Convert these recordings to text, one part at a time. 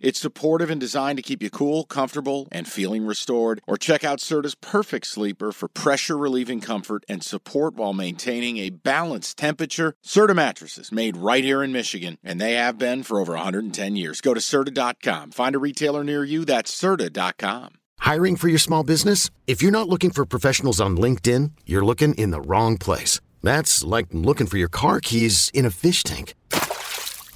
It's supportive and designed to keep you cool, comfortable, and feeling restored. Or check out Serta's Perfect Sleeper for pressure relieving comfort and support while maintaining a balanced temperature. Serta mattresses made right here in Michigan, and they have been for over 110 years. Go to Serta.com. Find a retailer near you. That's Serta.com. Hiring for your small business? If you're not looking for professionals on LinkedIn, you're looking in the wrong place. That's like looking for your car keys in a fish tank.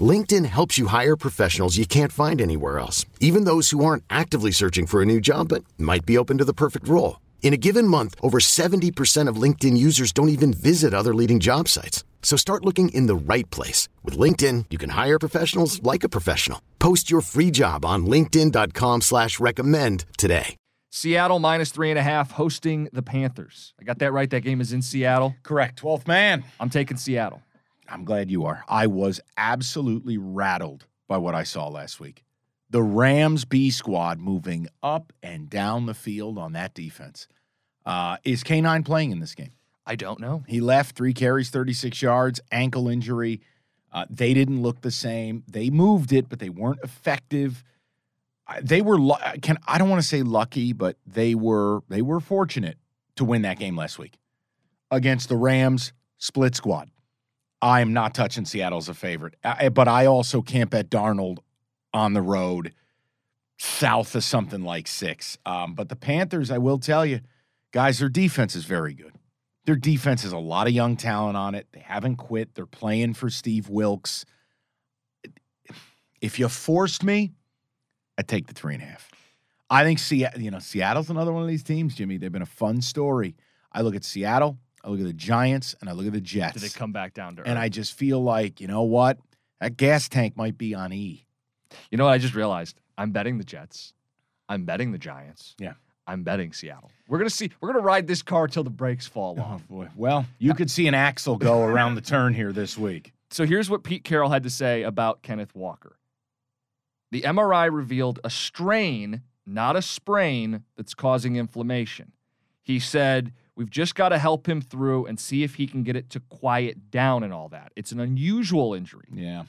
LinkedIn helps you hire professionals you can't find anywhere else, even those who aren't actively searching for a new job but might be open to the perfect role. In a given month, over 70% of LinkedIn users don't even visit other leading job sites. So start looking in the right place. With LinkedIn, you can hire professionals like a professional. Post your free job on linkedin.com slash recommend today. Seattle minus three and a half hosting the Panthers. I got that right. That game is in Seattle. Correct. 12th man. I'm taking Seattle. I'm glad you are. I was absolutely rattled by what I saw last week. The Rams B squad moving up and down the field on that defense. Uh, is K9 playing in this game? I don't know. He left three carries, 36 yards, ankle injury. Uh, they didn't look the same. They moved it, but they weren't effective. They were can I don't want to say lucky, but they were they were fortunate to win that game last week against the Rams split squad. I am not touching Seattle as a favorite, I, but I also can't bet Darnold on the road south of something like six. Um, but the Panthers, I will tell you, guys, their defense is very good. Their defense has a lot of young talent on it. They haven't quit. They're playing for Steve Wilks. If you forced me, I'd take the three and a half. I think Seattle, you know, Seattle's another one of these teams, Jimmy. They've been a fun story. I look at Seattle, I look at the Giants, and I look at the Jets. Did they come back down to earth? and I just feel like, you know what? That gas tank might be on E. you know what I just realized? I'm betting the Jets. I'm betting the Giants. Yeah. I'm betting Seattle. We're gonna see. We're gonna ride this car till the brakes fall oh, off. Oh boy. Well, you could see an axle go around the turn here this week. So here's what Pete Carroll had to say about Kenneth Walker. The MRI revealed a strain, not a sprain, that's causing inflammation. He said, We've just got to help him through and see if he can get it to quiet down and all that. It's an unusual injury. Yeah.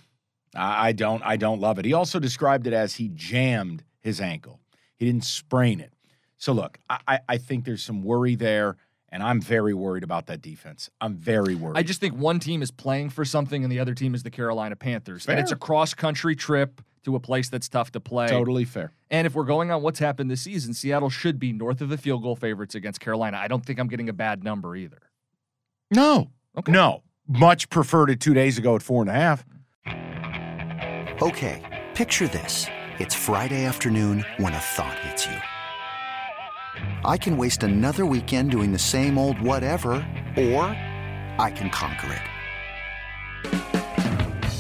I don't I don't love it. He also described it as he jammed his ankle. He didn't sprain it. So look, I, I- I think there's some worry there, and I'm very worried about that defense. I'm very worried. I just think one team is playing for something and the other team is the Carolina Panthers. And it's a cross country trip to a place that's tough to play. totally fair. And if we're going on what's happened this season, Seattle should be north of the field goal favorites against Carolina. I don't think I'm getting a bad number either. No. Okay. No. Much preferred it two days ago at four and a half. Okay, picture this. It's Friday afternoon when a thought hits you. I can waste another weekend doing the same old whatever, or I can conquer it.